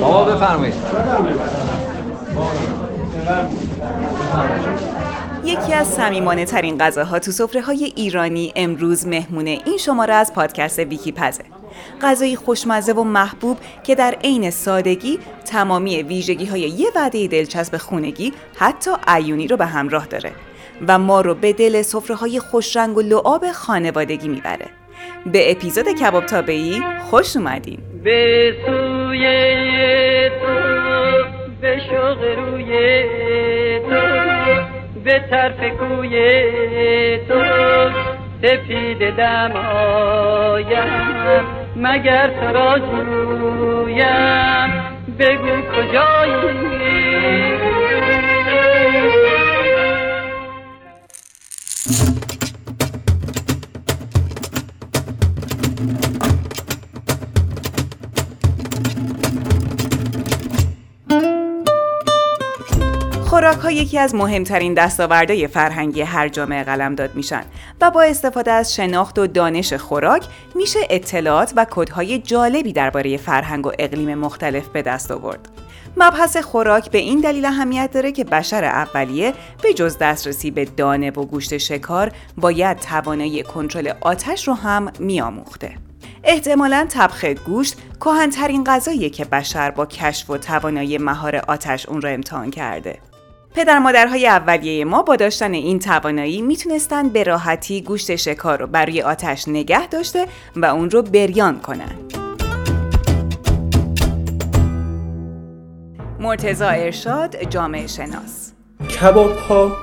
بابا بفرمایید. یکی از صمیمانه ترین غذاها تو سفره های ایرانی امروز مهمونه. این شماره از پادکست ویکی پزه غذایی خوشمزه و محبوب که در عین سادگی تمامی ویژگی های یه وعده دلچسب خونگی حتی عیونی رو به همراه داره و ما رو به دل سفره های خوشرنگ و لعاب خانوادگی می‌بره. به اپیزود کباب تابعی خوش اومدین. به سوی تو به شوق روی تو به طرف کوی تو سپید دم آیم. مگر تو را جویم؟ بگو کجایی؟ خوراک ها یکی از مهمترین دستاوردهای فرهنگی هر جامعه قلمداد میشن و با استفاده از شناخت و دانش خوراک میشه اطلاعات و کدهای جالبی درباره فرهنگ و اقلیم مختلف به دست آورد. مبحث خوراک به این دلیل اهمیت داره که بشر اولیه به جز دسترسی به دانه و گوشت شکار باید توانایی کنترل آتش رو هم میآموخته. احتمالا طبخ گوشت کهنترین غذاییه که بشر با کشف و توانایی مهار آتش اون را امتحان کرده. پدر مادرهای اولیه ما با داشتن این توانایی می‌تونستن به راحتی گوشت شکار رو بر روی آتش نگه داشته و اون رو بریان کنن. مرتزا ارشاد جامعه شناس کباب ها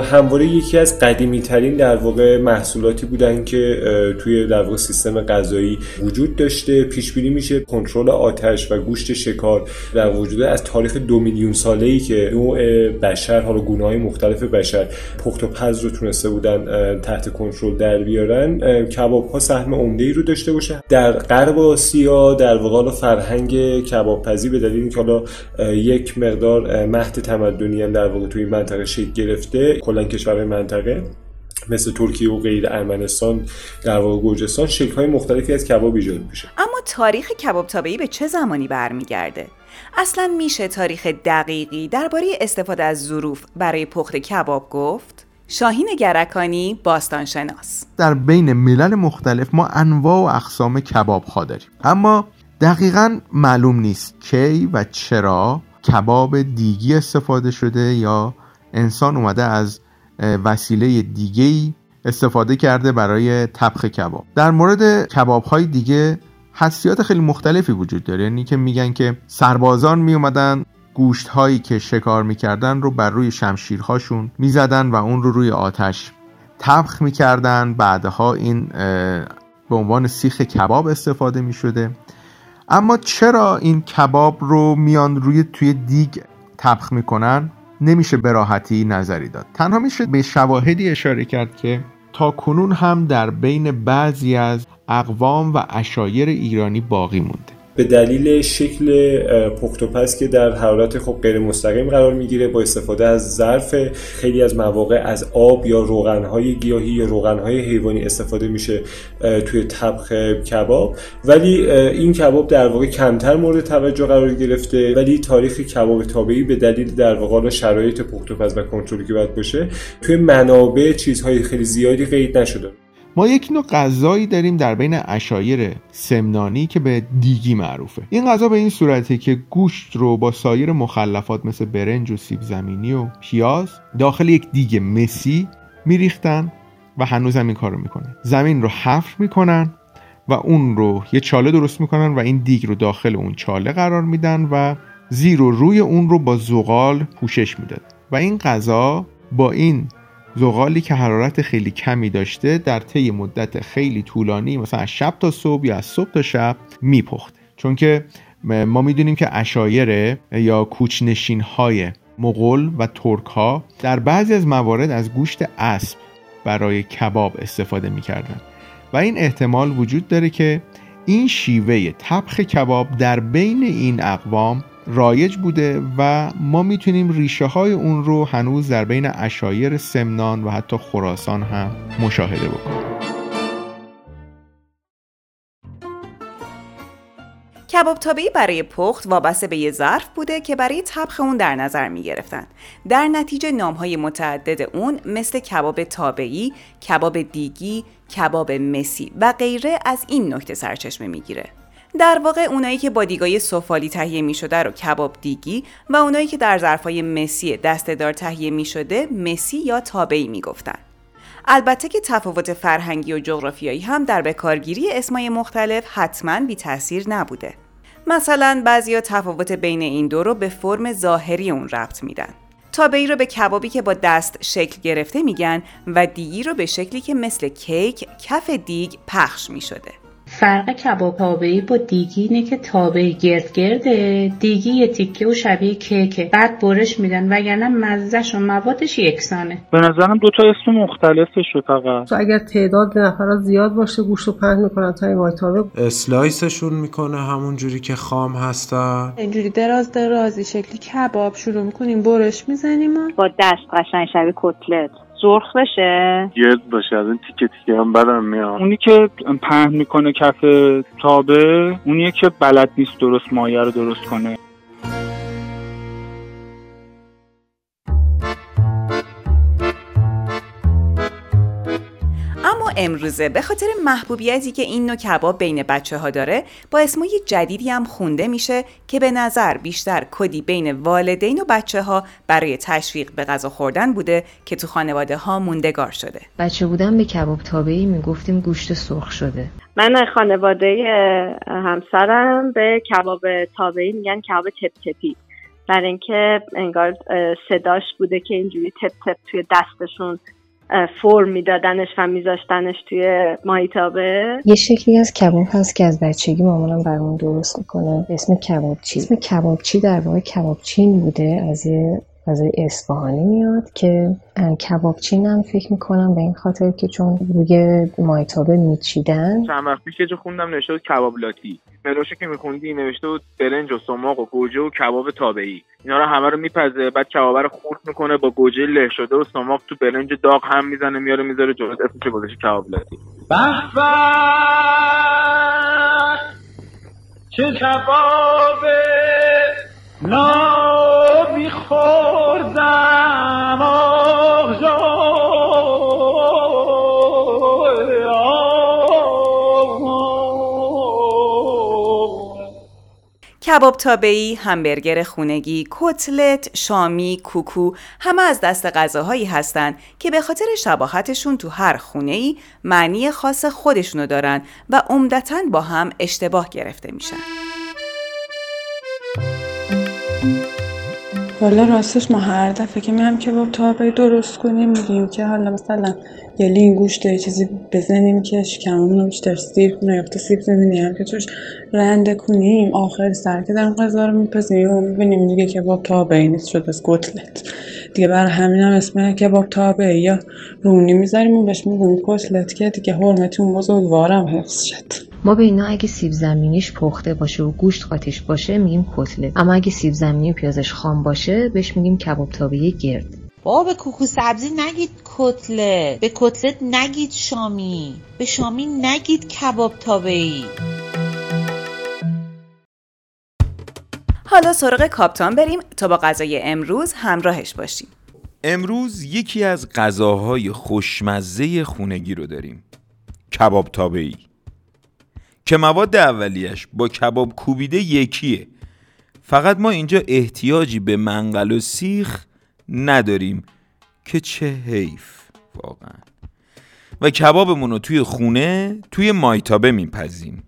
همواره یکی از قدیمی ترین در واقع محصولاتی بودن که توی در واقع سیستم غذایی وجود داشته. پیش بینی میشه کنترل آتش و گوشت شکار در وجود از تاریخ دو میلیون ساله ای که نوع بشر حالا گونه های مختلف بشر پخت و پز رو تونسته بودن تحت کنترل در بیارن. کباب ها سهم عمده ای رو داشته باشه در غرب آسیا در واقع فرهنگ کباب پزی به دلیل اینکه حالا یک مقدار مهد تمدنی هم در واقع توی منطقه شکل گرفته. کلا کشور منطقه مثل ترکیه و غیر ارمنستان در واقع گرجستان شکل های مختلفی از کباب ایجاد میشه. اما تاریخ کباب تابعی به چه زمانی برمیگرده؟ اصلا میشه تاریخ دقیقی درباره استفاده از ظروف برای پخت کباب گفت؟ شاهین گرکانی باستانشناس. در بین ملل مختلف ما انواع و اقسام کباب ها داریم. اما دقیقا معلوم نیست کی و چرا کباب دیگی استفاده شده یا انسان اومده از وسیله دیگی استفاده کرده برای طبخ کباب. در مورد کباب های دیگه حسیات خیلی مختلفی وجود داره. یعنی که میگن که سربازان می اومدن گوشت هایی که شکار می‌کردن رو بر روی شمشیرهاشون می‌زدن و اون رو روی آتش طبخ می‌کردن. بعدها این به عنوان سیخ کباب استفاده می‌شده. اما چرا این کباب رو میان روی توی دیگ طبخ می‌کنن؟ نمیشه به راحتی نظری داد. تنها میشه به شواهدی اشاره کرد که تا کنون هم در بین بعضی از اقوام و اشایر ایرانی باقی مونده. به دلیل شکل پخت که در حرارت خب غیر مستقیم قرار می‌گیره با استفاده از ظرف خیلی از مواقع از آب یا روغنهای گیاهی یا روغنهای حیوانی استفاده میشه توی طبخ کباب. ولی این کباب در واقع کمتر مورد توجه قرار گرفته. ولی تاریخ کباب تابعی به دلیل در واقع شرایط پخت و و کنترلی که باید باشه توی منابع چیزهای خیلی زیادی قید نشده. ما یک نوع غذایی داریم در بین اشایر سمنانی که به دیگی معروفه. این غذا به این صورته که گوشت رو با سایر مخلفات مثل برنج و سیب زمینی و پیاز داخل یک دیگ مسی میریختن و هنوز هم این کارو می‌کنن. زمین رو حفر می‌کنن و اون رو یه چاله درست می‌کنن و این دیگ رو داخل اون چاله قرار میدن و زیر و روی اون رو با زغال پوشش می‌داد و این غذا با این زغالی که حرارت خیلی کمی داشته در طی مدت خیلی طولانی مثلا از شب تا صبح یا از صبح تا شب میپخته. چون که ما می‌دونیم که اشایر یا کوچنشین های مغول و ترک ها در بعضی از موارد از گوشت اسب برای کباب استفاده می‌کردن. و این احتمال وجود داره که این شیوه طبخ کباب در بین این اقوام رایج بوده و ما می‌تونیم ریشه های اون رو هنوز در بین اشایر سمنان و حتی خراسان هم مشاهده بکنیم. کباب تابعی برای پخت وابسته به یه ظرف بوده که برای طبخ اون در نظر می گرفتن. در نتیجه نامهای متعدد اون مثل کباب تابعی، کباب دیگی، کباب مسی و غیره از این نکته سرچشمه می‌گیره. در واقع اونایی که با دیگای سفالی تهیه می شده رو کباب دیگی و اونایی که در ظرفای مسی دستهدار تهیه می شده مسی یا تابعی می گفتن. البته که تفاوت فرهنگی و جغرافیایی هم در بکارگیری اسمای مختلف حتما بی تاثیر نبوده. مثلا بعضیا تفاوت بین این دو رو به فرم ظاهری اون ربط میدن. تابعی رو به کبابی که با دست شکل گرفته میگن و دیگی رو به شکلی که مثل کیک کف دیگ پخش می شده. فرق کباب تابعی با دیگی اینه که تابعی گرد گرده. دیگی یه تیکه و شبیه کیکه. بعد برش میدن وگرنه مزهش و موادش یکسانه. به نظرم دو تا اسم مختلفشه فقط. اگر تعداد نفرات زیاد باشه گوشت رو پهن می‌کنن تا این وایتابه اسلایسشون می‌کنه همون جوری که خام هستن. اینجوری دراز درازی شکلی کباب شروع می‌کنیم برش می‌زنیم با دست قشنگ شبیه کتلت. سرخ بشه؟ گرد باشه از این تیکه تیکه هم بدم میاد. اونی که پهن می‌کنه کف تابه اونیه که بلد نیست درست مایه رو درست کنه. امروزه. به خاطر محبوبیتی که این نوع کباب بین بچه ها داره با اسمای جدیدی هم خونده میشه که به نظر بیشتر کدی بین والدین و بچه ها برای تشویق به غذا خوردن بوده که تو خانواده ها موندگار شده. بچه بودن به کباب تابعی می‌گفتیم گوشت سرخ شده. من خانواده همسرم به کباب تابعی میگن کباب تپ تپی برای اینکه انگار صداش بوده که اینجوری تپ تپ توی دستشون فرم میدادنش و میذاشتنش توی ماهیتابه؟ یه شکلی از کباب هست که از بچگی مامانم برامون درست می‌کنه. اسم کبابچی. اسم کبابچی در واقع کبابچین بوده از یه غذای اصفهانی میاد که کبابچین هم فکر می‌کنم به این خاطر که چون روی مایتابه میچیدن. چند وقت پیش که خوندم نوشته بود کباب لاتی. منوشو که میخوندی نوشته بود برنج و سماق و گوجه و کباب تابعی. اینا رو همه رو میپزه بعد کباب رو خورد می‌کنه با گوجه له شده و سماق تو برنج داغ هم می‌زنه میاره می‌ذاره جلوت اسمش گذاشته کباب لاتی. چه کباب نابی خوردم کباب تابعی، همبرگر خونگی، کتلت، شامی، کوکو همه از دست غذاهایی هستند که به خاطر شباهتشون تو هر خونه ای معنی خاص خودشونو دارن و عمدتا با هم اشتباه گرفته میشن. حالا راستش ما هر دفعه که میام کباب تابعی درست کنیم میگیم که حالا مثلا یه لین گوشت یه چیزی بزنیم که شکممون رو بیشتر کنه یا سیب زمینی هم که توش رنده کنیم. آخر سر که در غذا رو میپزیم و می‌بینیم دیگه کباب تابعی نیست شد از گتلت دیگه بر همین هم اسم کباب تابعی یا رونی می‌ذاریم و بهش میگیم کتلت که دیگه حرمتون بزرگوارم حفظ شد. ما به اینا اگه سیب زمینیش پخته باشه و گوشت قاطیش باشه میگیم کتلت اما اگه سیب زمینی و پیازش خام باشه بهش میگیم کباب تابعی گرد. بابا به کوکو سبزی نگید کتلت به کتلت نگید شامی. به شامی نگید کباب تابعی حالا سراغ کاپتان بریم تا با غذای امروز همراهش باشیم. امروز یکی از غذاهای خوشمزه خونگی رو داریم. کباب تابعی که مواد اولیش با کباب کوبیده یکیه. فقط ما اینجا احتیاجی به منقل و سیخ نداریم که چه حیف واقعا. و کبابمون رو توی خونه توی مایتابه میپزیم.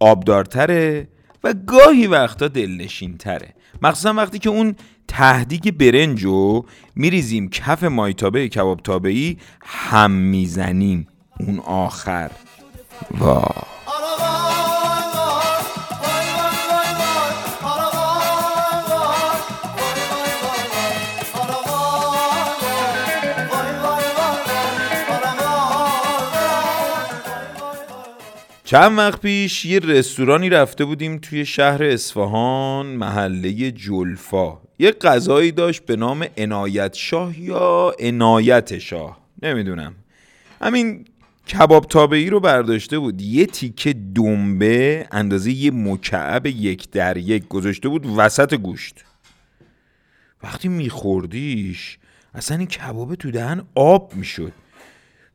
آبدارتره و گاهی وقتا دلنشین تره مخصوصا وقتی که اون تهدیگ برنج رو میریزیم کف مایتابه کباب تابعی هم می‌زنیم اون آخر. واه چند وقت پیش یه رستورانی رفته بودیم توی شهر اصفهان محله جلفا. یه غذایی داشت به نام عنایت شاه یا عنایت شاه نمی‌دونم. همین کباب تابعی رو برداشته بود. یه تیکه دنبه اندازه یه مکعب یک در یک گذاشته بود وسط گوشت. وقتی میخوردیش اصلا این کباب تو دهن آب می‌شد.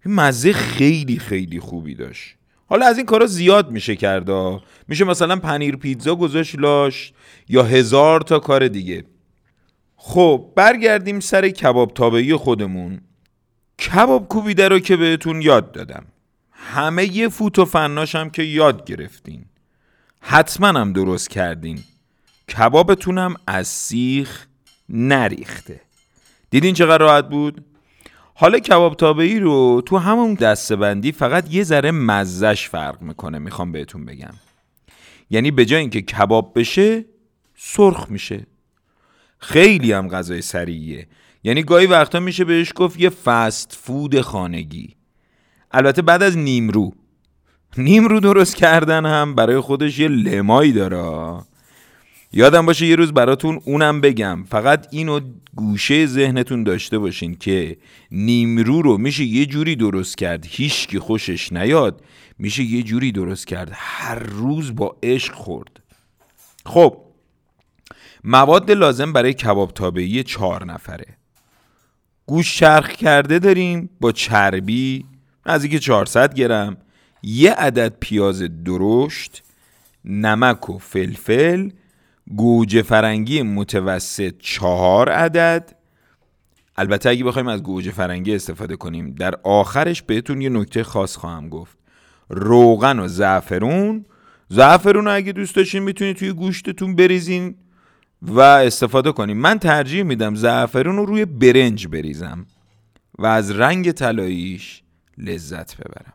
مزه خیلی خیلی خوبی داشت. حالا از این کارا زیاد میشه کرده میشه مثلا پنیر پیتزا گذاشت لاش یا هزار تا کار دیگه. خب برگردیم سر کباب تابعی خودمون. کباب کوبیده رو که بهتون یاد دادم. همه یه فوت و فناش هم که یاد گرفتین. حتما هم درست کردین. کبابتونم از سیخ نریخته. دیدین چقدر راحت بود؟ حالا کباب تابعی رو تو همون دستبندی فقط یه ذره مزش فرق می‌کنه می‌خوام بهتون بگم. یعنی به جای اینکه کباب بشه سرخ میشه. خیلی هم غذای سریعیه. یعنی گاهی وقتا میشه بهش گفت یه فست فود خانگی. البته بعد از نیمرو نیمرو درست کردن هم برای خودش یه لمایی داره. یادم باشه یه روز براتون اونم بگم. فقط اینو گوشه ذهنتون داشته باشین که نیمرو رو میشه یه جوری درست کرد. هیچکی خوشش نیاد. میشه یه جوری درست کرد. هر روز با عشق خورد. خب مواد لازم برای کباب تابعی چهار نفره. گوش چرخ کرده داریم با چربی. نزدیک 400 گرم. یه عدد پیاز درشت. نمک و فلفل. گوجه فرنگی متوسط چهار عدد. البته اگه بخوایم از گوجه فرنگی استفاده کنیم در آخرش بهتون یه نکته خاص خواهم گفت. روغن و زعفرون. زعفرون رو اگه دوست داشتین می‌تونید توی گوشتتون بریزین و استفاده کنیم. من ترجیح میدم زعفرون رو روی برنج بریزم و از رنگ طلاییش لذت ببرم.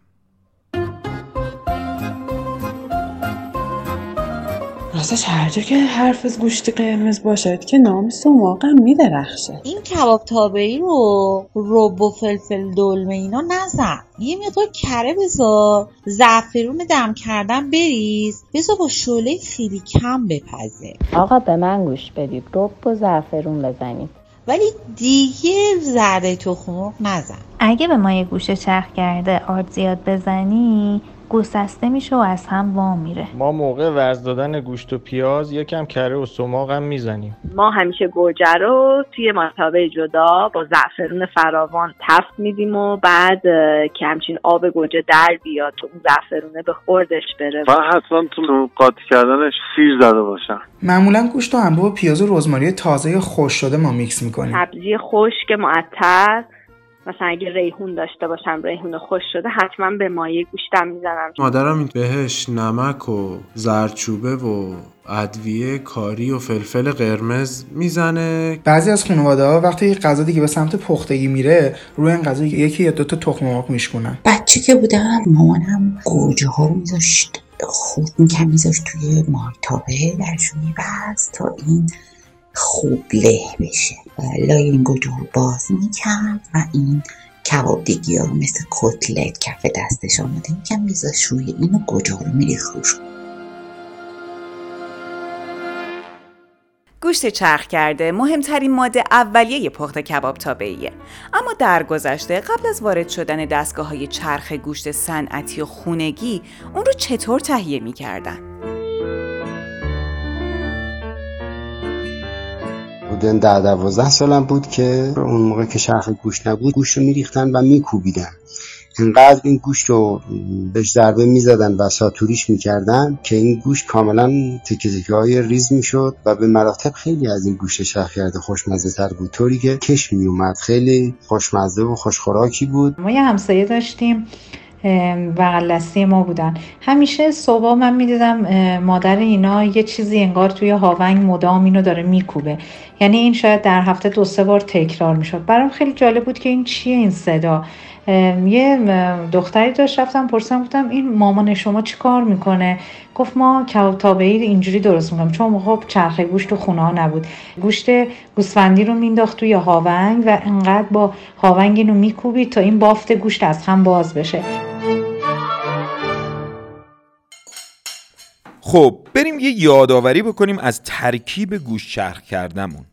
راستش هر جا که حرف از گوشت قرمز باشد که نام سماقم میدرخشه این کباب تابعی رو رب و فلفل دلمه اینا نزن. یه مقدار کره بذار. زعفرون دم کردن بریز. بذار با شعله خیلی کم بپزه. آقا به من گوش بدید. رب و زعفرون بزنید. ولی دیگه زرده تخم نزن. اگه به ما یه گوشه چرخ کرده آرد زیاد بزنی گسسته میشه و از هم وا میره. ما موقع ورز دادن گوشت و پیاز یکم کره و سماق هم می‌زنیم. ما همیشه گوجه رو توی مرتبه جدا با زعفرون فراوان تفت میدیم و بعد که همچین آب گوجه در بیاد تو اون زعفرونه به خوردش بره. و حتما تو قاطی کردنش سیر زده باشن معمولا گوشت و انبوه و پیاز و رزماری تازه خوش شده ما میکس می‌کنیم. سبزی خشک معطر. مثلا اگه ریحون داشته باشم ریحون خوش شده حتما به مایه گوشتم می‌زنم. مادرم بهش نمک و زرچوبه و ادویه کاری و فلفل قرمز می‌زنه. بعضی از خانواده ها وقتی غذا دیگه به سمت پختگی میره روی این غذا یکی یا دوتا تخم مرغ میشکنن بچه که بودم مامانم گوجه ها رو میذاشت خورد می‌کرد میذاشت توی مارتابه درشون میبست تا این خوب له بشه. لای این باز می‌کرد و این کباب دیگی ها مثل کتلت کف دستش آماده می‌کرد میذاش روی اینو گوجه رو میریخ روش. گوشت چرخ کرده مهمترین ماده اولیه پخت کباب تابعیه. اما در گذشته قبل از وارد شدن دستگاه های چرخ گوشت صنعتی و خونگی اون رو چطور تهیه می‌کردن؟ بودن ده دوازده سالم بود که اون موقع که شرخ گوشت نبود گوشت رو میریختن و میکوبیدن. انقدر این گوشت رو بهش ضربه می‌زدن و ساتوریش می‌کردن که این گوشت کاملا تکه تکه های ریز می‌شد و به مراتب خیلی از این گوشت شرخ کرده خوشمزه تر بود. طوری که کش میومد خیلی خوشمزه و خوشخوراکی بود. ما یه همسایه داشتیم. بغل ما بودن. همیشه صبح من می‌دیدم مادر اینا یه چیزی انگار توی هاونگ مدام اینو داره میکوبه. یعنی این شاید در هفته دو سه بار تکرار می‌شد. برام خیلی جالب بود که این چیه این صدا. یه دختری داشت رفتم پرسیدم گفتم این مامان شما چی کار می‌کنه؟ گفت ما کباب اینجوری درست می‌کنم چون خب چرخه گوشت تو خونه ها نبود. گوشت گوسفندی رو مینداخت توی هاونگ و انقدر با هاونگ اینو میکوبید تا این بافت گوشت از هم باز بشه. خب بریم یه یادآوری بکنیم از ترکیب گوشت چرخ کردمون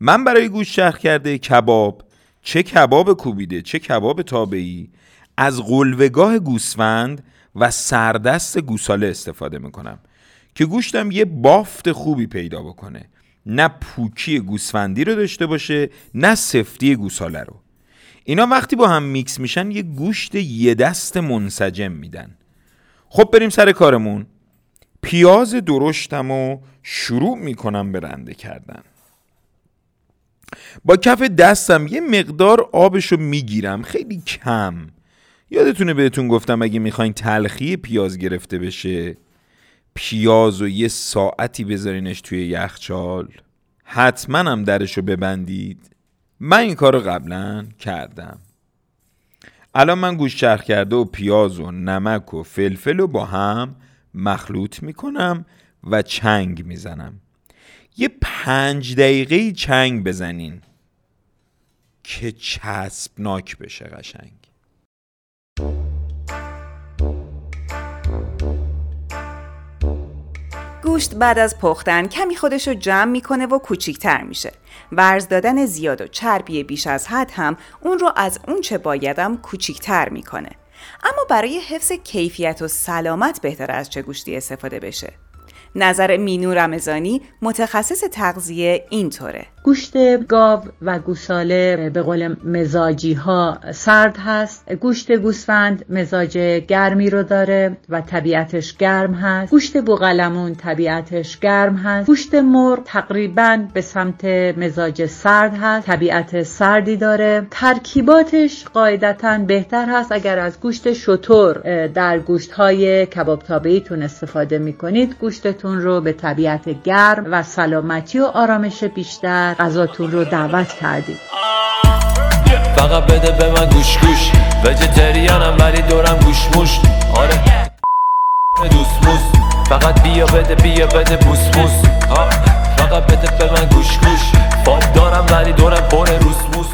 من برای گوشت چرخ کرده کباب چه کباب کوبیده چه کباب تابعی. از قلوگاه گوسفند و سردست گوساله استفاده می‌کنم که گوشتم یه بافت خوبی پیدا بکنه. نه پوکی گوسفندی رو داشته باشه نه سفتی گوساله رو. اینا وقتی با هم میکس میشن یه گوشت یه دست منسجم میدن. خب بریم سر کارمون. پیاز درشتم و شروع می‌کنم به رنده کردن. با کف دستم یه مقدار آبشو می‌گیرم خیلی کم. یادتونه بهتون گفتم اگه می‌خواین تلخی پیاز گرفته بشه پیاز و یه ساعتی بذارینش توی یخچال حتما هم درشو ببندید. من این کار رو قبلا کردم. الان من گوش چرخ کرده و پیاز و نمک و فلفل رو با هم مخلوط می‌کنم و چنگ می‌زنم. یه پنج دقیقه چنگ بزنین که چسبناک بشه قشنگ گوشت بعد از پختن کمی خودش رو جمع می‌کنه و کوچیکتر میشه. ورز دادن زیاد و چربی بیش از حد هم اون رو از اون چه بایدم کوچیکتر می‌کنه. اما برای حفظ کیفیت و سلامت بهتر از چه گوشتی استفاده بشه. نظر مینو رمزانی متخصص تغذیه اینطوره. گوشت گاو و گوساله به قول مزاجی ها سرد هست. گوشت گوسفند مزاج گرمی رو داره و طبیعتش گرم هست. گوشت بوغلمون طبیعتش گرم هست. گوشت مرغ تقریبا به سمت مزاج سرد هست. طبیعت سردی داره. ترکیباتش قاعدتا بهتر هست. اگر از گوشت شطور در گوشت های کباب تابعیتون استفاده می‌کنید گوشتتون رو به طبیعت گرم و سلامتی و آرامش بیشتر غذاتون رو دعوت کردیم. فقط بده به من گوش گوش. وجتریانم ولی دورم گوش موش. آره. دوست موس فقط بیا بده بیا بده بوس بوس فقط بده به من گوش گوش. فاب دارم ولی دورم پر روس موس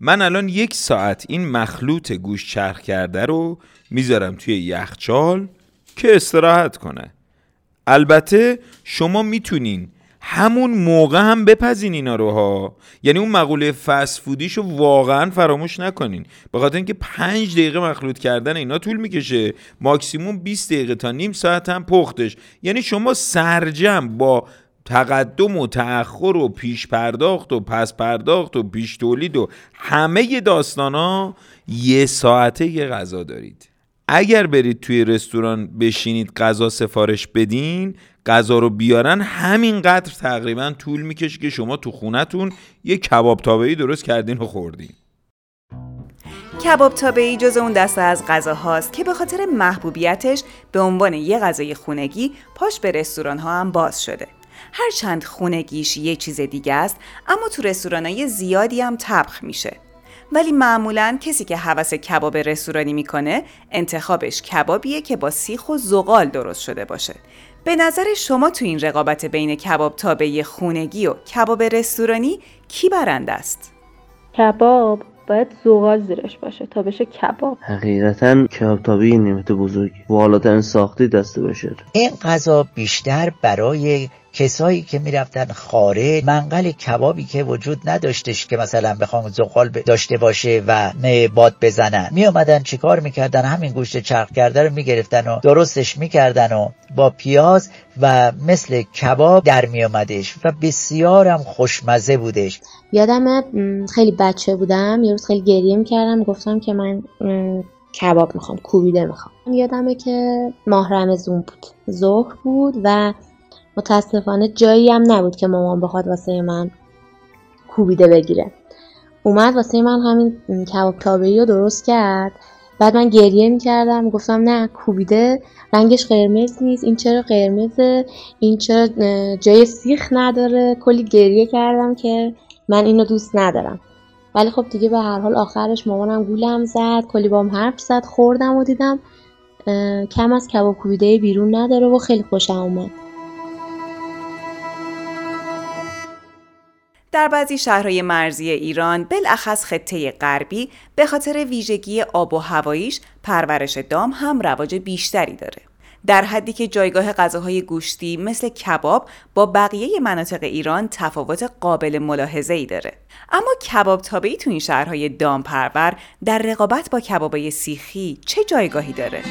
من الان یک ساعت این مخلوط گوش چرخ کرده رو می‌ذارم توی یخچال که استراحت کنه. البته شما می‌تونین همون موقع هم بپزین اینا رو ها یعنی اون مقوله فسفودیشو واقعا فراموش نکنین. به خاطر اینکه پنج دقیقه مخلوط کردن اینا طول می‌کشه. ماکسیموم 20 دقیقه تا نیم ساعت هم پختش. یعنی شما سرجم با تقدم و تأخر و پیش پرداخت و پس پرداخت و پیش تولید و همه داستان ها یه ساعته یه غذا دارید. اگر برید توی رستوران بشینید غذا سفارش بدین غذا رو بیارن همینقدر تقریبا طول می‌کشه که شما تو خونتون یه کباب تابعی درست کردین و خوردین. کباب تابعی جز اون دسته از غذاهاست که به خاطر محبوبیتش به عنوان یه غذای خونگی پاش به رستوران ها هم باز شده. هرچند خونگیش یه چیز دیگه است اما تو رستوران های زیادی هم تبخ میشه. ولی معمولا کسی که حوس کباب رستورانی می‌کنه انتخابش کبابیه که با سیخ و زغال درست شده باشه. به نظر شما تو این رقابت بین کباب تابعی خونگی و کباب رستورانی کی برنده است؟ کباب باید زغال زیرش باشه تا بشه کباب. حقیقتا کباب تابعی نعمت بزرگی. والاترین ساختی دسته باشه این غذا بیشتر برای کسایی که می‌رفتن خارج منقل کبابی که وجود نداشتش که مثلا بخوام زغال داشته باشه و باد بزنن. می اومدن چیکار می‌کردن؟ همین گوشت چرخ کرده رو می‌گرفتن و درستش می‌کردن و با پیاز و مثل کباب در می اومدش و بسیارم خوشمزه بودش. یادم خیلی بچه بودم. یه روز خیلی گریه می‌کردم. گفتم که من کباب می‌خوام کوبیده می‌خوام. یادمه که ماه رمزون بود. ظهر بود و متاسفانه جایی هم نبود که مامان بخواد واسه من کوبیده بگیره. اومد واسه من همین کباب تابعی رو درست کرد. بعد من گریه می‌کردم گفتم نه کوبیده رنگش قرمز نیست این چرا قرمزه؟ این چرا جای سیخ نداره؟ کلی گریه کردم که من اینو دوست ندارم. ولی خب دیگه به هر حال آخرش مامانم گولم زد کلی بام حرف زد خوردم و دیدم کم از کباب کوبیده بیرون نداره و خیلی خوشم اومد. در بعضی شهرهای مرزی ایران بالاخص خطه غربی به خاطر ویژگی آب و هواییش پرورش دام هم رواج بیشتری داره در حدی که جایگاه غذاهای گوشتی مثل کباب با بقیه مناطق ایران تفاوت قابل ملاحظه ای داره اما کباب تابعی تو این شهرهای دامپرور در رقابت با کبابای سیخی چه جایگاهی داره؟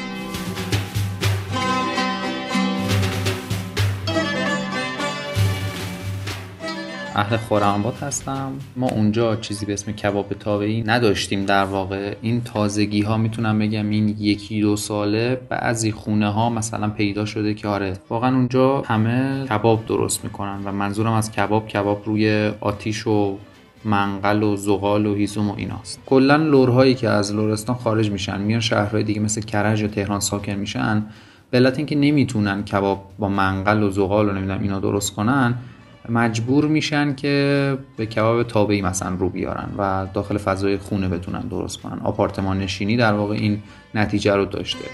اهل خورم‌آباد هستم. ما اونجا چیزی به اسم کباب تابعی نداشتیم در واقع. این تازگی ها می‌تونم بگم این یکی دو ساله بعضی خونه ها مثلا پیدا شده که آره واقعا اونجا همه کباب درست می‌کنن و منظورم از کباب کباب روی آتیش و منقل و زغال و هیزم و ایناست. کلا لورهایی که از لورستان خارج میشن میان شهرهای دیگه مثل کرج یا تهران ساکن میشن. به علت اینکه نمی‌تونن کباب با منقل و زغال و نمی‌دونم اینا درست کنن مجبور میشن که به کباب تابعی مثلا رو بیارن و داخل فضای خونه بتونن درست کنن. آپارتمان نشینی در واقع این نتیجه رو داشته.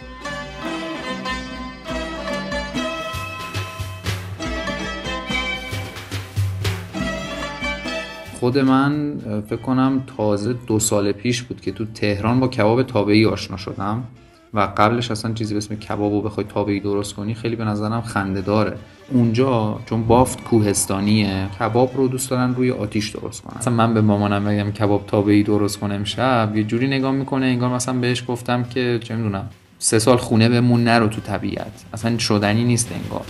خود من فکر کنم تازه دو سال پیش بود که تو تهران با کباب تابعی آشنا شدم. و قبلش اصلا چیزی به اسم کباب رو بخوای تابعی درست کنی خیلی به نظرم خنده داره. اونجا چون بافت کوهستانیه کباب رو دوست دارن روی آتیش درست کنن. مثلا من به مامانم بگم کباب تابعی درست کنه امشب یه جوری نگاه می‌کنه انگار مثلا بهش گفتم که چه می‌دونم سه سال خونه بمون نرو تو طبیعت. اصلا شدنی نیست انگار.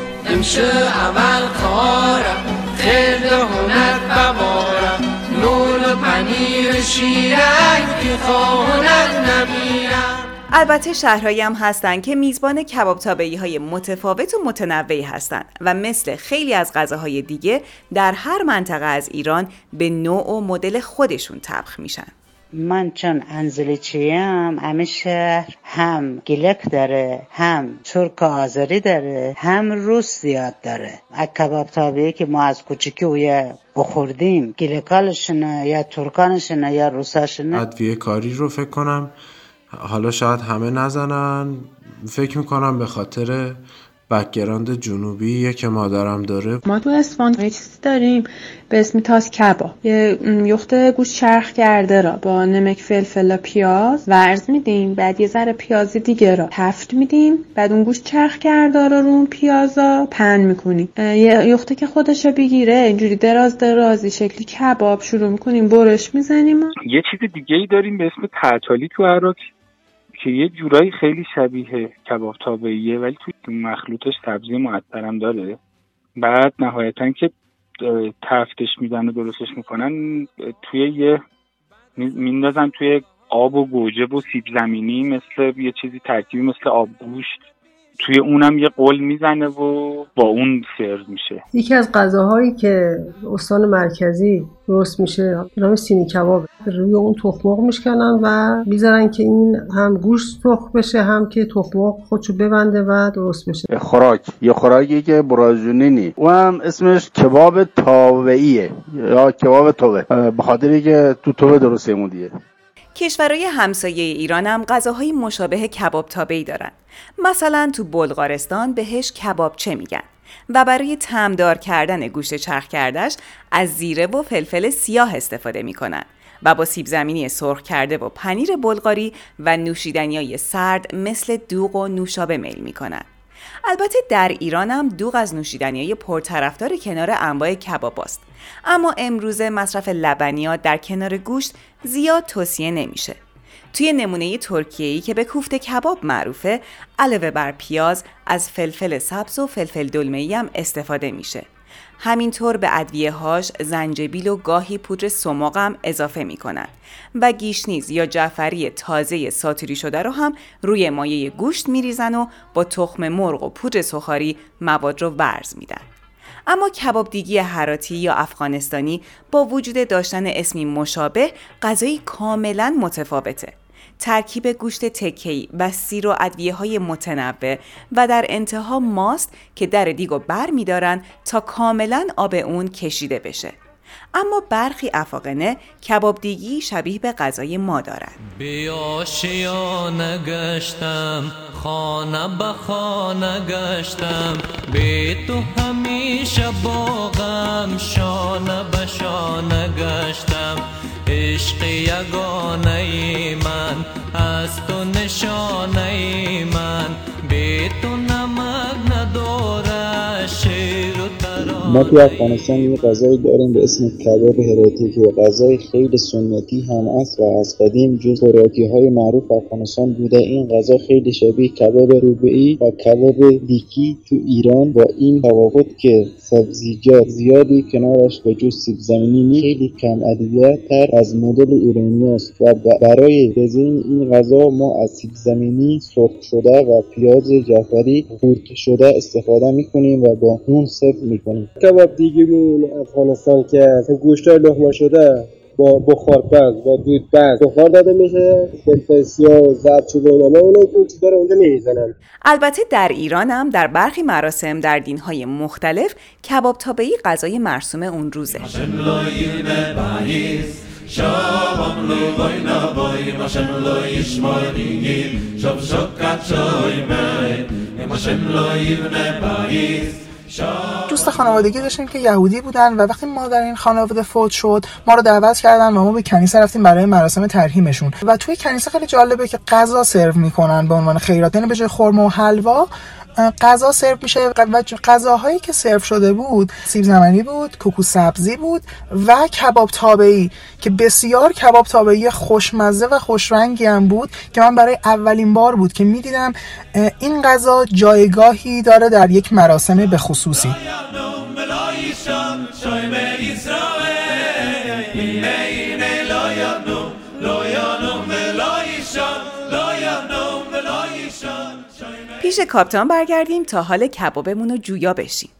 و امشه اول کارم خیلی هنر بوارم نول پنیر شیرک که خواهند نمیرم. البته شهرهایی هم هستن که میزبان کباب تابعی های متفاوت و متنوعی هستند و مثل خیلی از غذاهای دیگه در هر منطقه از ایران به نوع و مدل خودشون طبخ میشن. من چون انزلیچیم همه شهر هم گلک داره هم ترک آذری داره هم روس زیاد داره. کباب تابه‌ای که ما از کوچکی و بخوردیم گلکالشنه یا ترکانشنه یا روساشنه ادویه کاری رو فکر کنم حالا شاید همه نزنن. فکر می‌کنم به خاطر background جنوبی که مادرم داره. ما تو اصفهان یه چیزی داریم به اسم تاس کباب. یه یخت گوشت چرخ کرده را با نمک فلفل و پیاز ورز میدیم. بعد یه ذره پیاز دیگه را تفت میدیم. بعد اون گوشت چرخ کرده را رو اون پیازا پن می‌کنیم. یه یخته که خودش بگیره اینجوری دراز درازی شکلی کباب شروع می‌کنیم برش می‌زنیم یه چیز دیگه ای داریم به اسم تعتالی تو عراق که یه جورایی خیلی شبیه کباب تابعیه ولی توی مخلوطش سبزی معطرم داره. بعد نهایتا که تفتش میدن و درستش می‌کنن توی یه میندازن توی آب و گوجه و سیب زمینی مثل یه چیزی ترکیبی مثل آب گوشت توی اونم یه قول می‌زنه و با اون سرو میشه. یکی از غذاهایی که استان مرکزی درست میشه نام سینی کباب. روی اون تخمق میشکنن و می‌ذارن که این هم گوشت تخم بشه هم که تخمق خودشو ببنده و درست بشه. خوراک. یه خوراکی که برازونینی او هم اسمش کباب تاوهیه یا کباب توه به خاطری که تو توه درست دیگه کشورهای همسایه ایران هم غذاهای مشابه کباب تابعی دارن. مثلا تو بلغارستان بهش کبابچه میگن و برای تمدار کردن گوشت چرخ کردش از زیره و فلفل سیاه استفاده می‌کنن و با سیب زمینی سرخ کرده و پنیر بلغاری و نوشیدنیای سرد مثل دوغ و نوشابه میل می‌کنن. البته در ایران هم دوغ از نوشیدنیای پرطرفدار کنار انواع کباب است. اما امروزه مصرف لبنیات در کنار گوشت زیاد توصیه نمیشه. توی نمونه ترکیه‌ای که به کوفته کباب معروفه علاوه بر پیاز از فلفل سبز و فلفل دلمه‌ای هم استفاده میشه. همینطور به ادویه هاش زنجبیل و گاهی پودر سماق هم اضافه می‌کنن و گشنیز یا جعفری تازه ساتوری شده رو هم روی مایه گوشت میریزن و با تخم مرغ و پودر سوخاری مواد رو ورز میدن. اما کباب دیگی هراتی یا افغانستانی با وجود داشتن اسمی مشابه غذایی کاملا متفاوته. ترکیب گوشت تکی و سیر و ادویه های متنوع و در انتها ماست که در دیگو بر می تا کاملا آب اون کشیده بشه. اما برخی افاقنه کباب دیگی شبیه به غذای ما دارند. بیا نگشتم خانه به خانه گشتم به تو همیشه باغم شانه به شانه گشتم عشق یگانه من از تو نشانه من. به تو نمک نداره ما توی افغانستان یه غذایی داریم به اسم کباب هراتی که غذای خیلی سنتی هم است و از قدیم جز خوراکی های معروف افغانستان بوده. این غذا خیلی شبیه کباب روبعی و کباب دیکی تو ایران. با این تفاوت که سبزیجات زیادی کنارش به جز سیب زمینی خیلی کم ادویت تر از مدل ایرانی است و برای تزیین این غذا ما از سیب زمینی سرخ شده و پیاز جعفری خورد شده استفاده می‌کنیم و با نون سرو می‌کنیم. کباب دیگه افغانستان که گوشت لحمه شده با بخار پز با دود پز. بخار داده میشه فلفل سیاه و زردچوبه اینا. ما اونو این چیزا رو اونجا می‌زنن البته در ایران هم در برخی مراسم در دینهای مختلف کباب تابعی غذای مرسوم اون روزه. نبای ماشم شب شکت شای ماشم دوست خانوادگی داشتیم که یهودی بودن و وقتی ما در این خانواده فوت شد ما رو دعوت کردن و ما به کنیسه رفتیم برای مراسم ترحیمشون. و توی کنیسه خیلی جالبه که غذا سرو می‌کنن به عنوان خیرات یعنی به جای خرما و حلوا غذا سرو میشه و غذاهایی که سرو شده بود سیب زمینی بود کوکو سبزی بود و کباب تابعی که بسیار کباب تابعی خوشمزه و خوشرنگی هم بود که من برای اولین بار بود که می‌دیدم این غذا جایگاهی داره در یک مراسم به خصوصی. پیش کاپتان برگردیم تا حال کبابمون رو جویا بشیم.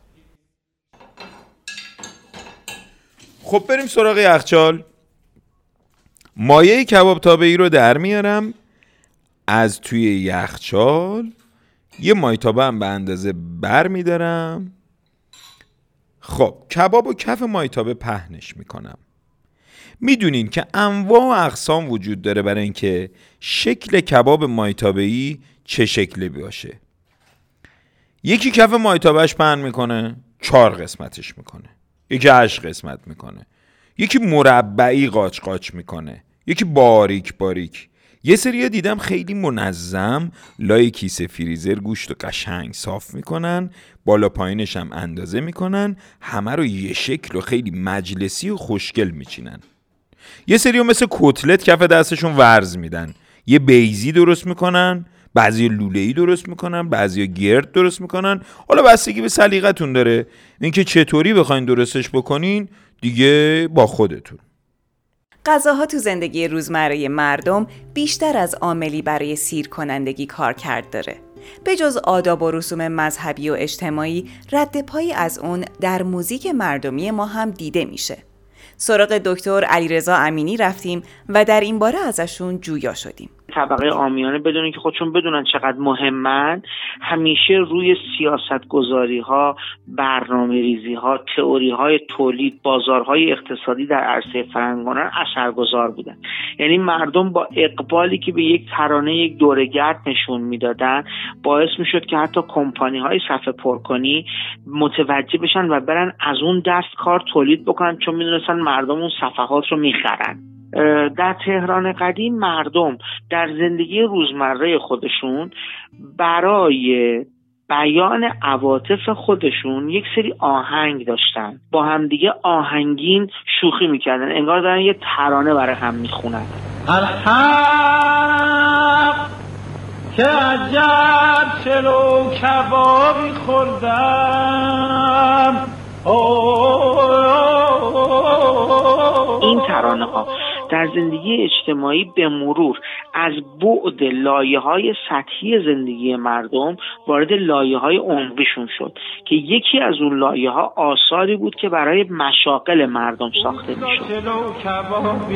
خب بریم سراغ یخچال. مایه کباب تابعی رو در میارم. از توی یخچال یه مایتابه هم به اندازه بر میدارم. خب کباب و کف مایتابه پهنش می‌کنم. می‌دونین که انواع و اقسام وجود داره برای اینکه شکل کباب مایتابه‌ای چه شکلی باشه. یکی کف مایتابهش پهن می‌کنه چهار قسمتش می‌کنه. یکی هشت قسمت می‌کنه. یکی مربعی قاچ قاچ می‌کنه. یکی باریک باریک. یه سری دیدم خیلی منظم لای کیسه فریزر گوشت و قشنگ صاف می‌کنن بالا پایینش هم اندازه می‌کنن همه رو یه شکل و خیلی مجلسی و خوشگل میچینن. یه سری مثل کتلت کف دستشون ورز میدن. یه بیزی درست می‌کنن. بعضی لوله ای درست می‌کنن بعضی گرد درست می‌کنن حالا بستگی به سلیقتون داره اینکه چطوری بخواین درستش بکنین دیگه با خودتون غذاها تو زندگی روزمره مردم بیشتر از عاملی برای سیر کنندگی کار کرد داره. به جز آداب و رسوم مذهبی و اجتماعی رد پایی از اون در موزیک مردمی ما هم دیده میشه. سراغ دکتر علیرضا امینی رفتیم و در این باره ازشون جویا شدیم. طبقه آمیانه بدونن که خودشون بدونن چقدر مهمن همیشه روی سیاست گذاری ها برنامه ریزی ها تئوری های تولید بازارهای اقتصادی در عرصه فرهنگانه اثرگذار بودن. یعنی مردم با اقبالی که به یک ترانه یک دورگرد نشون می‌دادن باعث می‌شد که حتی کمپانی های صفحه پرکنی متوجه بشن و برن از اون دست کار تولید بکنن چون می‌دونستن مردم اون صفحات رو می‌خرن. در تهران قدیم مردم در زندگی روزمره خودشون برای بیان عواطف خودشون یک سری آهنگ داشتن با همدیگه آهنگین شوخی می‌کردن انگار دارن یه ترانه برای هم می‌خونن الحق که عجب چلو کبابی خوردم این ترانه ها در زندگی اجتماعی به مرور از بعد لایه های سطحی زندگی مردم وارد لایه های عمقیشون شد که یکی از اون لایه ها آثاری بود که برای مشاقل مردم ساخته می‌شد. چلو کبابی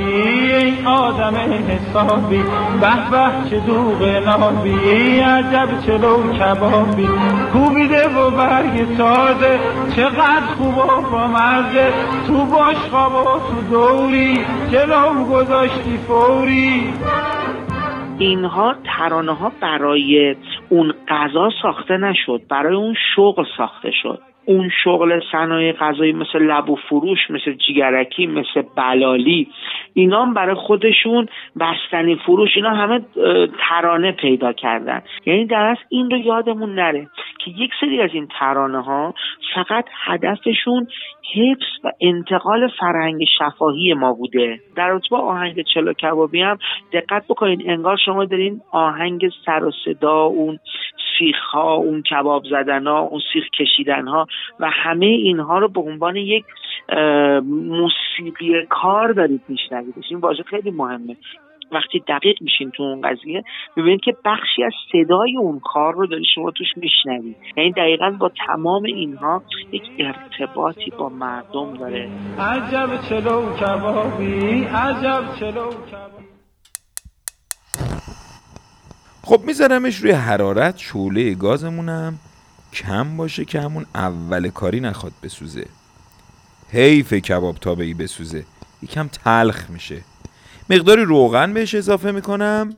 ای آدم حسابی به به چه دوغ نابی عجب چلو کبابی. کوبیده و برگ تازه چقدر خوب و با مزه تو باش خواب و تو دوری جلو گذاشتی فوری. اینها ترانه ها برای اون غذا ساخته نشد برای اون شغل ساخته شد. اون شغل صنایع غذایی مثل لب و فروش مثل جیگرکی مثل بلالی اینا هم برای خودشون بستنی فروش اینا همه ترانه پیدا کردن. یعنی در اصل این رو یادمون نره که یک سری از این ترانه ها فقط هدفشون حفظ و انتقال فرهنگ شفاهی ما بوده. در آهنگ چلو کبابی هم دقت بکنید انگار شما دارین آهنگ سر و صدا اون سیخ ها اون کباب زدن ها اون سیخ کشیدن ها و همه اینها رو به عنوان یک موسیقی کار دارید میشنویدش این واژه خیلی مهمه. وقتی دقیق میشین تو اون قضیه می‌بینید که بخشی از صدای اون کار رو داری شما توش میشنوید. یعنی دقیقا با تمام اینها یک ارتباطی با مردم داره. عجب چلو کبابی عجب چلو کبابی. خب میذارمش روی حرارت شعله گازمونم. کم باشه که همون اول کاری نخواد بسوزه. حیف کباب تابعی بسوزه. یکم تلخ میشه. مقداری روغن بهش اضافه می‌کنم.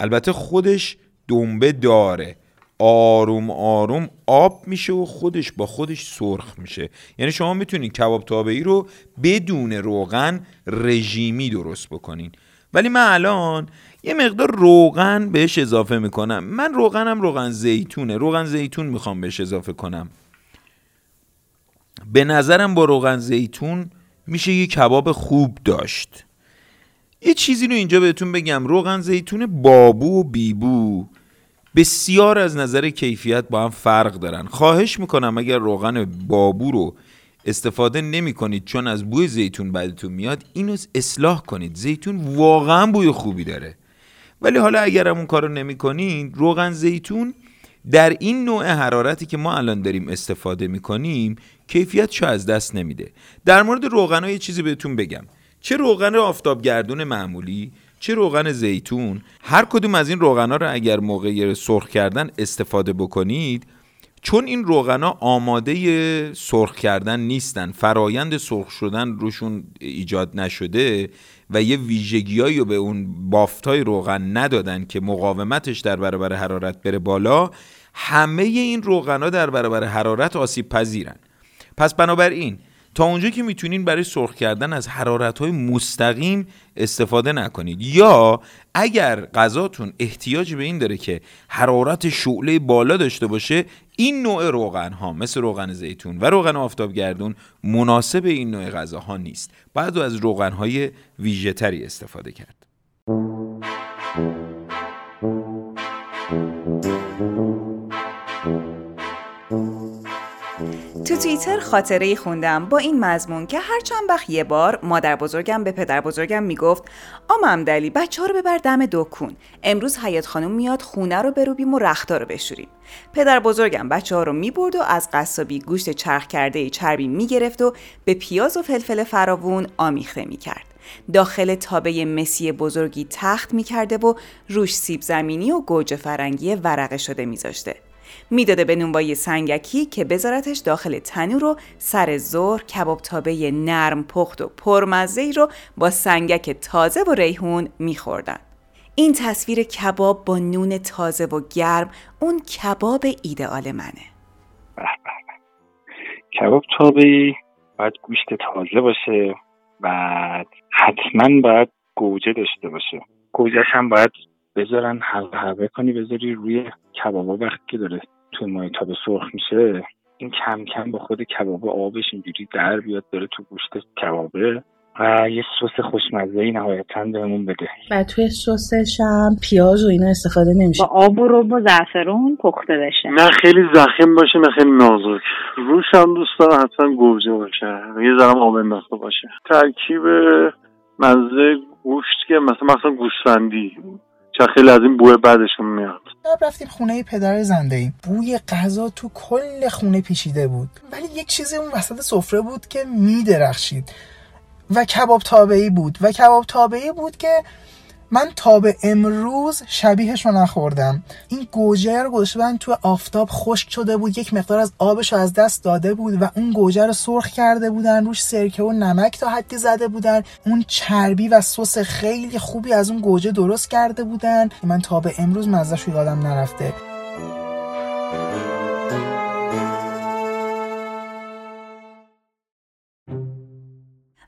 البته خودش دنبه داره. آروم آروم آب میشه و خودش با خودش سرخ میشه. یعنی شما می‌تونید کباب تابعی رو بدون روغن رژیمی درست بکنین. ولی من الان یه مقدار روغن بهش اضافه می‌کنم. من روغنم روغن زیتونه. روغن زیتون می‌خوام بهش اضافه کنم. به نظرم با روغن زیتون میشه یه کباب خوب داشت. یه چیزی رو اینجا بهتون بگم. روغن زیتون بابو و بیبو بسیار از نظر کیفیت با هم فرق دارن. خواهش می‌کنم اگر روغن بابو رو استفاده نمی کنید چون از بوی زیتون بعدتون میاد اینو اصلاح کنید. زیتون واقعا بوی خوبی داره. ولی حالا اگر اون کارو نمی کنید روغن زیتون در این نوع حرارتی که ما الان داریم استفاده می کنیم کیفیتشو از دست نمیده. در مورد روغن یه چیزی بهتون بگم. چه روغن آفتابگردون معمولی چه روغن زیتون هر کدوم از این روغنا رو اگر موقع سرخ کردن استفاده بکنید چون این روغنا آماده سرخ کردن نیستن فرایند سرخ شدن روشون ایجاد نشده و یه ویژگیایی رو به اون بافتای روغن ندادن که مقاومتش در برابر حرارت بره بالا همه این روغنا در برابر حرارت آسیب پذیرن. پس بنابراین تا اونجا که می‌تونین برای سرخ کردن از حرارت های مستقیم استفاده نکنید. یا اگر غذاتون احتیاج به این داره که حرارت شعله بالا داشته باشه این نوع روغن ها مثل روغن زیتون و روغن آفتابگردون مناسب این نوع غذاها نیست. بعد از روغن های ویژه‌تری استفاده کرد. تو توییتر خاطره خوندم با این مضمون که هر چند وقت یه بار مادر بزرگم به پدر بزرگم می‌گفت آم امدلی بچه ها رو ببر دم دکون. امروز حیات خانم میاد خونه رو بروبیم و رختا رو بشوریم. پدر بزرگم بچه ها رو می‌برد و از قصابی گوشت چرخ کرده چربی می‌گرفت و به پیاز و فلفل فراوون آمیخته می‌کرد. داخل تابه مسی بزرگی تخت می‌کرده و روش سیب زمینی و گوجه فرنگی ورقه شده میذاشته. می‌داده به نونوایی سنگکی که بذارتش داخل تنور رو سر ظهر کباب تابه نرم پخت و پرمزه رو با سنگک تازه و ریحون میخوردن. این تصویر کباب با نون تازه و گرم اون کباب ایدئال منه. کباب تابه باید گوشت تازه باشه بعد حتما باید گوجه داشته باشه گوجهش هم باید بذارن حلقه حلقه کنی بذاری روی کبابا وقتی که داره توی مایتابه سرخ میشه این کم کم با خود کباب آبش اینجوری در بیاد داره تو گوشت کبابه. و یه سس خوشمزه ای نهایتا بهمون بده. و توی سسش هم پیاز و اینا استفاده نمیشه. با آب و رب و زعفرون پخته بشه. نه خیلی زخیم باشه نه خیلی نازک. روش هم دوست دارم حتما گوجه باشه. یه ذرم آب انداخته باشه. ترکیب مزه گوشت که مثلا مثلا گوشتندی چون خیلی از این بوه بعدشون میاد. رفتیم خونه پدر زنده ای بوی غذا تو کل خونه پیچیده بود. ولی یک چیزی اون وسط سفره بود که میدرخشید. و کباب تابعی بود. و کباب تابعی بود که من تا به امروز شبیهش رو نخوردم. این گوجه رو گذاشته تو آفتاب خشک شده بود یک مقدار از آبش رو از دست داده بود و اون گوجه رو سرخ کرده بودن روش سرکه و نمک تا حدی زده بودن. اون چربی و سس خیلی خوبی از اون گوجه درست کرده بودن. من تا به امروز مزهش رو یادم نرفته.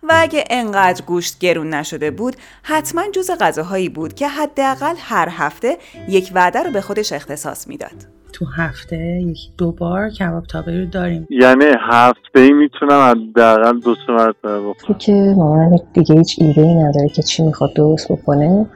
و اگه انقدر گوشت گرون نشده بود حتما جز غذاهایی بود که حداقل هر هفته یک وعده رو به خودش اختصاص می‌داد. تو هفته یکی دو بار کباب تابعی رو داریم. یعنی هفته ای می‌تونم حداقل دو سه مرتبه بخورم. که مامانم دیگه هیچ ایده ای نداره که چی می‌خواد درست بکنه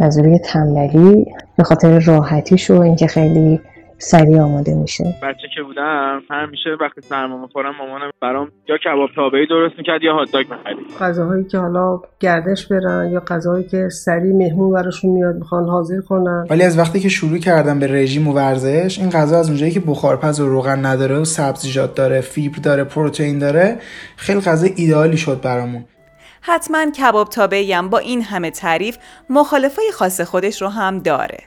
از روی تنبلی به خاطر راحتیش و اینکه خیلی سریع آماده میشه. بچه که بودم همیشه وقتی سرما می‌خورم مامانم برام یا کباب تابعی درست می‌کرد یا هات داگ می‌خرید. غذاهایی که حالا گردش برن یا غذاهایی که سریع مهمون براشون میاد می‌خوان حاضر کنن. ولی از وقتی که شروع کردم به رژیم و ورزش این غذا از اونجایی که بخارپز و روغن نداره و سبزیجات داره فیبر داره پروتئین داره خیلی غذا ایدئالی شد برامون. حتما کباب تابعی هم با این همه تعریف مخالفای خاص خودش رو هم داره.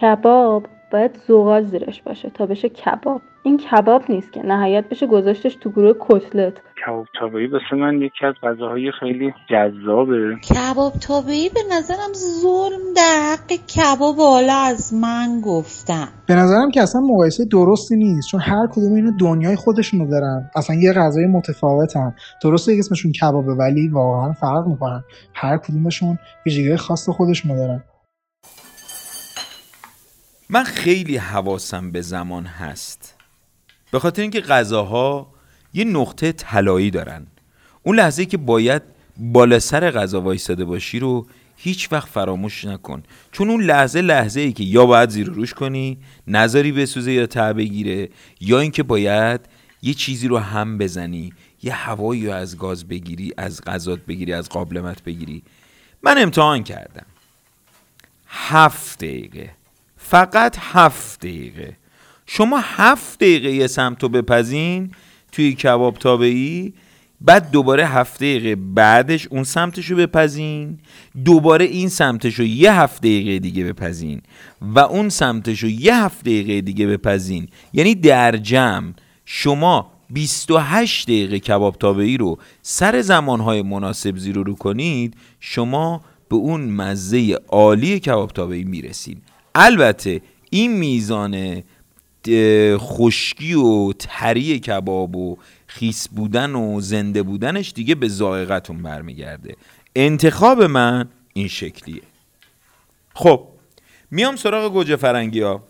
کباب؟ باید زغال زیرش باشه تا بشه کباب. این کباب نیست که نهایت بشه گذاشتش تو گروه کتلت. کباب تابعی واسه من یکی از غذاهای خیلی جذابه. کباب تابعی به نظرم ظلم در حق کباب حالا از من گفتم. به نظرم که اصلا مقایسه درستی نیست چون هر کدوم اینو دنیای خودشونو دارن. اصلا یه غذای متفاوتن. درسته که اسمشون کبابه ولی واقعا فرق می‌کنن هر کدومشون ویژگی خاص خودشونو دارن. من خیلی حواسم به زمان هست. به خاطر اینکه غذاها یه نقطه طلایی دارن. اون لحظه که باید بالا سر غذا وایستاده باشی رو هیچ وقت فراموش نکن. چون اون لحظه لحظه ای که یا باید زیر روش کنی نظری بسوزه یا ته بگیره یا اینکه باید یه چیزی رو هم بزنی یه هوایی رو از گاز بگیری از غذات بگیری از قابلمت بگیری. من امتحان کردم. هفت دقیقه. فقط هفت دقیقه. شما هفت دقیقه یه سمت بپزین توی کباب تابعی بعد دوباره هفت دقیقه بعدش اون سمتش رو بپزین دوباره این سمتش رو یه هفت دقیقه دیگه بپزین و اون سمتش رو یه هفت دقیقه دیگه بپزین. یعنی در جمع شما 28 دقیقه کباب تابعی رو سر زمانهای مناسب زیرو رو کنید شما به اون مزه عالی کباب تابعی می‌رسید البته این میزان خشکی و تری کباب و خیس بودن و زنده بودنش دیگه به زائقتون برمیگرده. انتخاب من این شکلیه. خب میام سراغ گوجه فرنگی ها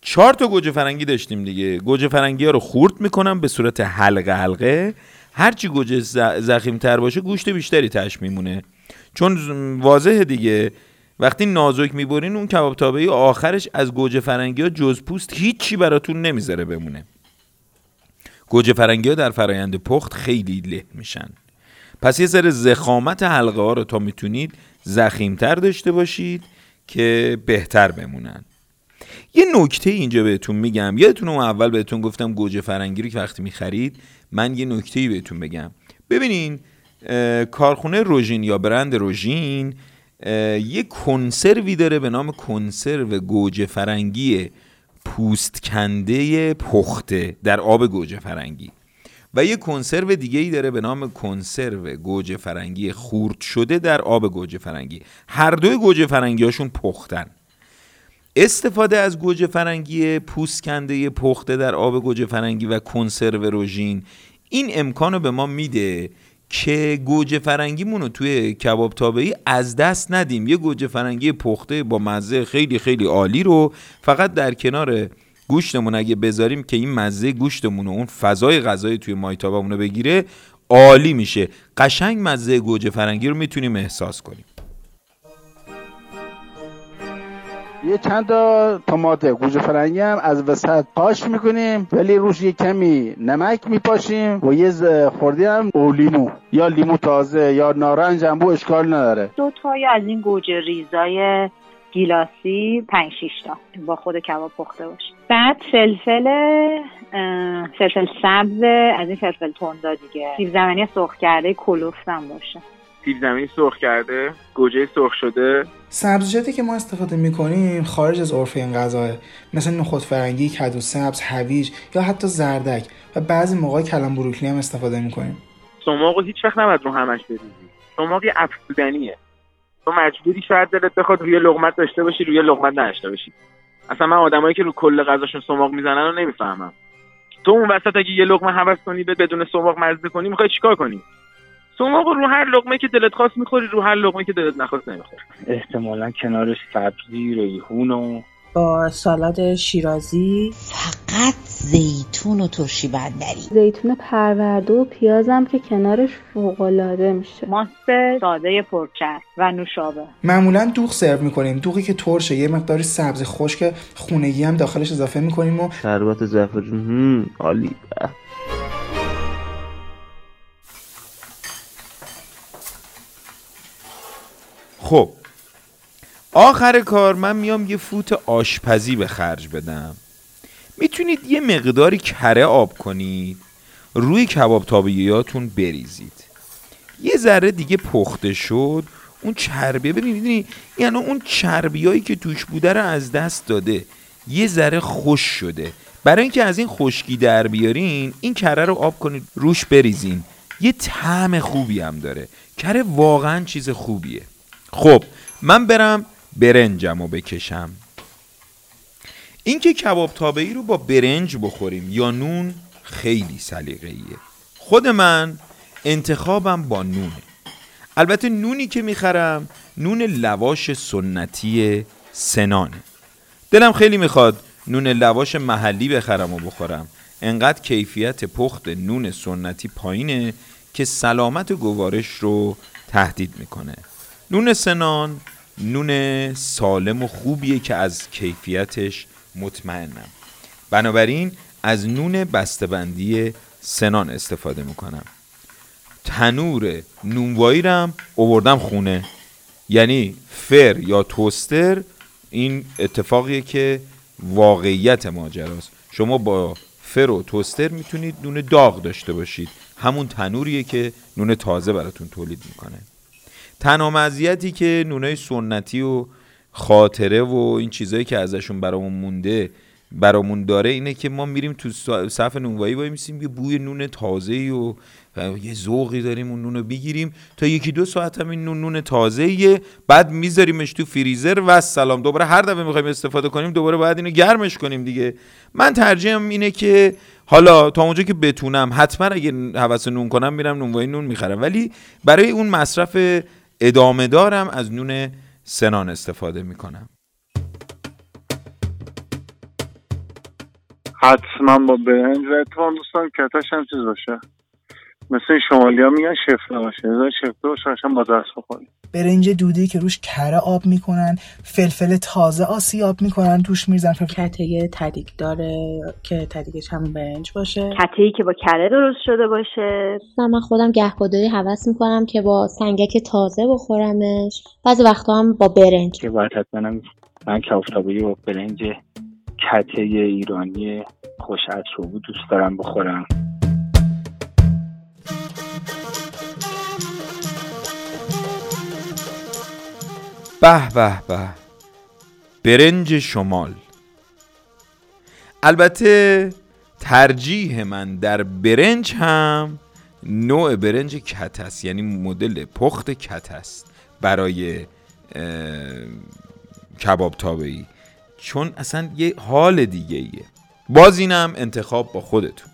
چهار تا گوجه فرنگی داشتیم دیگه. گوجه فرنگی ها رو خورد می‌کنم به صورت حلقه حلقه. هرچی گوجه زخیم تر باشه گوشت بیشتری تش میمونه. چون واضحه دیگه. وقتی نازک می‌برین اون کباب تابعی آخرش از گوجه فرنگی ها جز پوست هیچی براتون نمی‌ذاره بمونه. گوجه فرنگی ها در فرایند پخت خیلی له میشن. پس یه سر زخامت حلقه ها رو تا می‌تونید زخیمتر داشته باشید که بهتر بمونن. یه نکته اینجا بهتون میگم. یادتون اون اول بهتون گفتم گوجه فرنگی رو که وقتی می‌خرید من یه نکته بهتون بگم. ببینین کارخونه روژین یا برند روژین یه کنسروی داره به نام کنسرو گوجه فرنگی پوست کنده پخته در آب گوجه فرنگی. و یه کنسرو دیگه ای داره به نام کنسرو گوجه فرنگی خورد شده در آب گوجه فرنگی. هر دوی گوجه فرنگی هاشون پختن. استفاده از گوجه فرنگی پوست کنده پخته در آب گوجه فرنگی و کنسرو روژین این امکان رو به ما میده که گوجه فرنگیمون رو توی کباب تابعی از دست ندیم. یه گوجه فرنگی پخته با مزه خیلی خیلی عالی رو فقط در کنار گوشتمون اگه بذاریم که این مزه گوشتمون اون فضای غذایی توی مایتابمون رو بگیره عالی میشه. قشنگ مزه گوجه فرنگی رو می‌تونیم احساس کنیم. یه چند تا گوجه فرنگی هم از وسط قاش می‌کنیم ولی روش یه کمی نمک میپاشیم و یه خورده هم لیمو. یا لیمو تازه یا نارنج هم بو اشکال نداره. دو تای از این گوجه ریزای گیلاسی پنج شیش تا. با خود کباب پخته باشه. بعد فلفل فلفل سبز از این فلفل تندا دیگه. سیب زمینی سرخ کرده کلوفتم باشه. سیب زمینی سرخ کرده گوجه سرخ شده. سبزیجاتی که ما استفاده می‌کنیم خارج از عرف این غذاه مثل نخود فرنگی کدو سبز هویج یا حتی زردک. و بعضی موقع کلم بروکلی هم استفاده می‌کنیم. سماقو هیچ وقت نباید رو همش بریزی سماق یه افزودنیه تو مجبوری شاید دلت بخواد روی لغمت داشته باشی روی لغمت نداشته باشی. اصلا من آدمایی که رو کل غذاشون سماق می‌زنن رو نمی‌فهمم. تو اون وسط اگه یه لقمه حوض کنی بدون سماق مزه کنی می‌خوای چیکار کنی؟ شما آقا رو هر لقمه که دلت خواست می‌خوری رو هر لقمه که دلت نخواست نمی‌خوری. احتمالا کنارش سبزی ریحون و با سالاد شیرازی. فقط زیتون و ترشی بندری زیتون پرورده و پیازم که کنارش فوقالعاده میشه. ماست ساده پرچرب و نوشابه. معمولا دوغ سرو می‌کنیم. دوغی که ترشه یه مقداری سبز خشک خونگی هم داخلش اضافه می‌کنیم و شربت زعفرون عالی. خب آخر کار من میام یه فوت آشپزی به خرج بدم. می‌تونید یه مقداری کره آب کنید روی کباب تابیاتون بریزید. یه ذره دیگه پخته شد اون چربیه ببینید یعنی اون چربیایی که توش بوده رو از دست داده. یه ذره خوش شده. برای اینکه از این خشکی در بیارین این کره رو آب کنید روش بریزین. یه طعم خوبی هم داره. کره واقعا چیز خوبیه. خب من برم برنجم رو بکشم. اینکه کباب تابعی رو با برنج بخوریم یا نون خیلی سلیقه‌ایه. خود من انتخابم با نونه. البته نونی که می‌خرم نون لواش سنتی سنانه. دلم خیلی می‌خواد نون لواش محلی بخرم و بخورم. انقدر کیفیت پخت نون سنتی پایینه که سلامت گوارش رو تهدید می‌کنه. نون سنان نون سالم و خوبیه که از کیفیتش مطمئنم. بنابراین از نون بسته‌بندی سنان استفاده می‌کنم. تنور نونوایی رم اووردم خونه. یعنی فر یا توستر این اتفاقیه که واقعیت ماجراست. شما با فر و توستر می‌تونید نون داغ داشته باشید. همون تنوریه که نون تازه براتون تولید می‌کنه. تنها مزیتی که نونای سنتی و خاطره و این چیزایی که ازشون برامون مونده برامون داره اینه که ما میریم تو صف نونوایی وای میسیم یه بوی نون تازه و یه ذوقی داریم اون نون بگیریم تا یکی دو ساعت هم این نون نون تازه بعد میذاریمش تو فریزر و سلام. دوباره هر دفعه می‌خوایم استفاده کنیم دوباره باید اینو گرمش کنیم دیگه. من ترجیحم اینه که حالا تا اونجا که بتونم حتما اگه حوس نون کنم میرم نونوایی نون می‌خرم. ولی برای اون مصرف ادامه دارم از نون سنان استفاده می‌کنم. حتما با برنج و دوستان کتش هم چیز باشه. مثل شمالی ها میگن شفته باشه. شفته باشه با دست بخوریم برنج دودی که روش کره آب می‌کنن فلفل تازه آسیاب می‌کنن توش میزن کته تدیک داره که تدیکش هم برنج باشه. کته که با کره درست شده باشه. من خودم گهگداری حوض می‌کنم که با سنگک تازه بخورمش. بعضی وقتا هم با برنج. که باید حتما من کافتابی با برنج کته ایرانی خوش بود دوست دارم بخورم. به به به. برنج شمال. البته ترجیح من در برنج هم نوع برنج کت است یعنی مدل پخت کت است برای کباب تابعی چون اصلا یه حال دیگه ایه. باز اینم انتخاب با خودتون.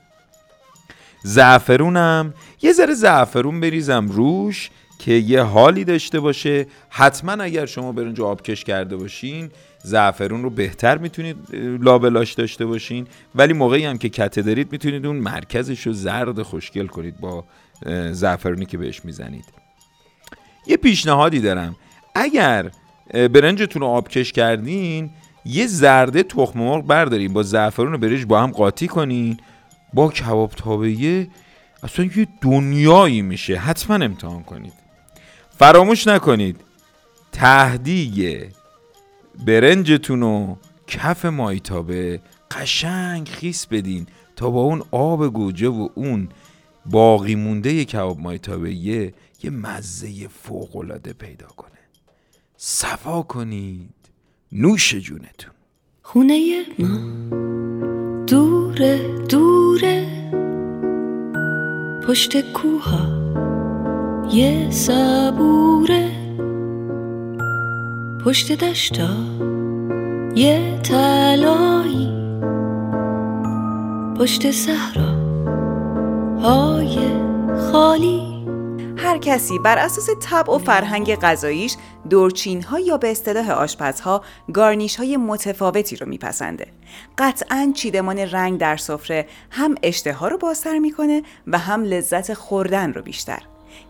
زعفرونم یه ذره زعفرون بریزم روش که یه حالی داشته باشه. حتما اگر شما برنج آبکش کرده باشین زعفرون رو بهتر می‌تونید لابلاش داشته باشین. ولی موقعی هم که کته دارید می‌تونید اون مرکزش رو زرد خوشگل کنید با زعفرونی که بهش می‌زنید. یه پیشنهادی دارم. اگر برنجتون رو آبکش کردین یه زرده تخم مرغ بردارین با زعفرون و برنج با هم قاطی کنین. با کباب تابعیه اصلا یه دنیایی میشه. حتما امتحان کنید. فراموش نکنید. تهدیگ برنجتون و کف مایتابه قشنگ خیس بدین تا با اون آب گوجه و اون باقی مونده کباب مایتابه یه یه مزه فوقالعاده پیدا کنه. صفا کنید. نوش جونتون. خونه ما. دوره دوره. پشت کوها. یه صبوره پشت دشتا یه تلایی پشت صحرا های خالی هر کسی بر اساس طبع و فرهنگ غذاییش دورچین ها یا به اصطلاح آشپزها گارنیش های متفاوتی رو میپسنده. قطعا چیدمان رنگ در سفره هم اشتها رو بازتر می‌کنه و هم لذت خوردن رو بیشتر.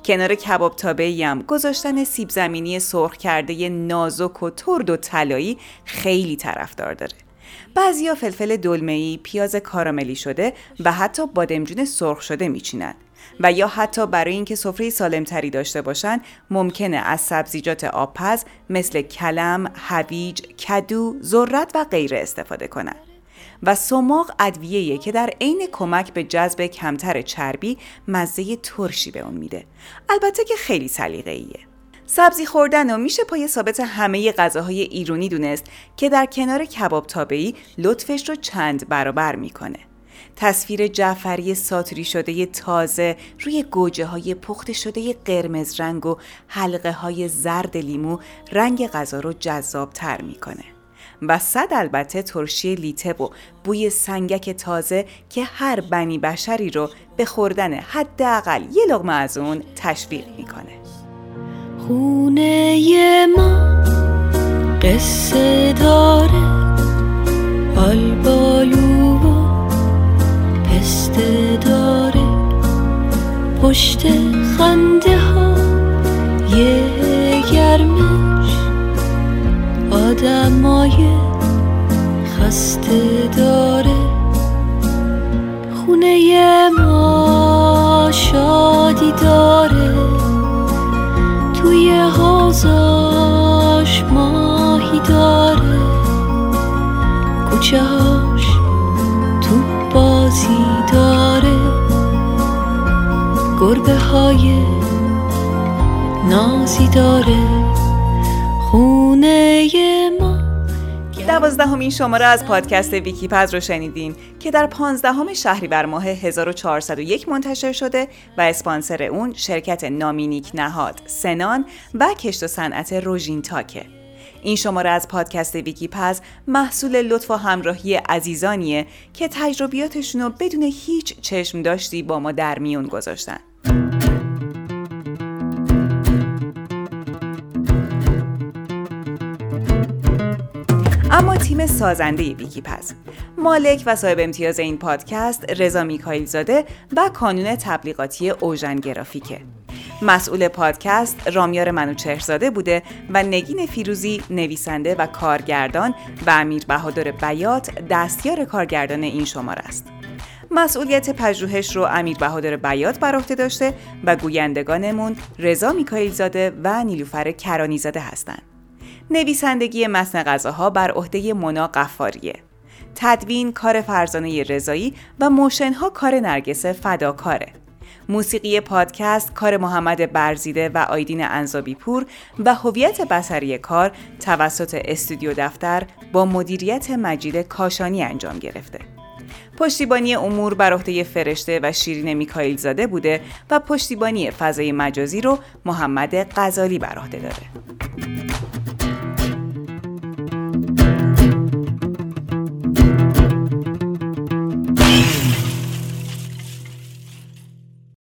کنار کباب تابه هم گذاشتن سیب زمینی سرخ کرده نازک و ترد و طلایی خیلی طرفدار داره. بعضیا فلفل دلمه‌ای، پیاز کاراملی شده و حتی بادمجون سرخ شده میچینن. و یا حتی برای اینکه سفره سالمتری داشته باشن ممکنه از سبزیجات آبپز مثل کلم، هویج، کدو، ذرت و غیره استفاده کنند. و سماق ادویه‌ایه که در عین کمک به جذب کمتر چربی مزه ترشی به اون میده. البته که خیلی سلیقه‌ایه. سبزی خوردن و میشه پای ثابت همه غذاهای ایرونی دونست که در کنار کباب تابه‌ای لطفش رو چند برابر می‌کنه. تصویر جعفری ساتری شده تازه روی گوجه های پخت شده قرمز رنگ و حلقه های زرد لیمو رنگ غذا رو جذاب تر می‌کنه. و صد البته ترشی لیته و بوی سنگک تازه که هر بنی بشری رو به خوردن حداقل یه لغمه از اون تشویق می‌کنه. خونه ما قصه داره آلبالو و پسته داره. پشت خنده ها یه گرمش آدمای خسته داره. خونه ما شادی داره. توی حوزاش ماهی داره. کوچه هاش تو بازی داره. گربه های نازی داره. خونه ما. دوازدهمین شماره از پادکست ویکیپز رو شنیدین که در پانزدهم شهریور ماه 1401 منتشر شده و اسپانسر اون شرکت نامینیک نهاد سنان و کشت و صنعت روژین تاکه. این شماره از پادکست ویکیپز محصول لطف و همراهی عزیزانیه که تجربیاتشون رو بدون هیچ چشم داشتی با ما در میون گذاشتن. اما تیم سازنده ویکیپز مالک و صاحب امتیاز این پادکست رضا میکائیل زاده و کانون تبلیغاتی اوژن گرافیکه. مسئول پادکست رامیار منوچهرزاده بوده و نگین فیروزی نویسنده و کارگردان و امیر بهادر بیات دستیار کارگردان این شماره است. مسئولیت پژوهش رو امیر بهادر بیات بر عهده داشته و گویندگانمون رضا میکائیل زاده و نیلوفر کرانی زاده هستند. نویسندگی متن غذاها بر عهده مونا قفاریه تدوین کار فرزانه رضایی و موشنها کار نرگس فداکاره موسیقی پادکست کار محمد برزیده و آیدین انزابی پور و هویت بسری کار توسط استودیو دفتر با مدیریت مجید کاشانی انجام گرفته. پشتیبانی امور بر عهده فرشته و شیرین میکائیل زاده بوده و پشتیبانی فضای مجازی رو محمد غزالی بر عهده داره.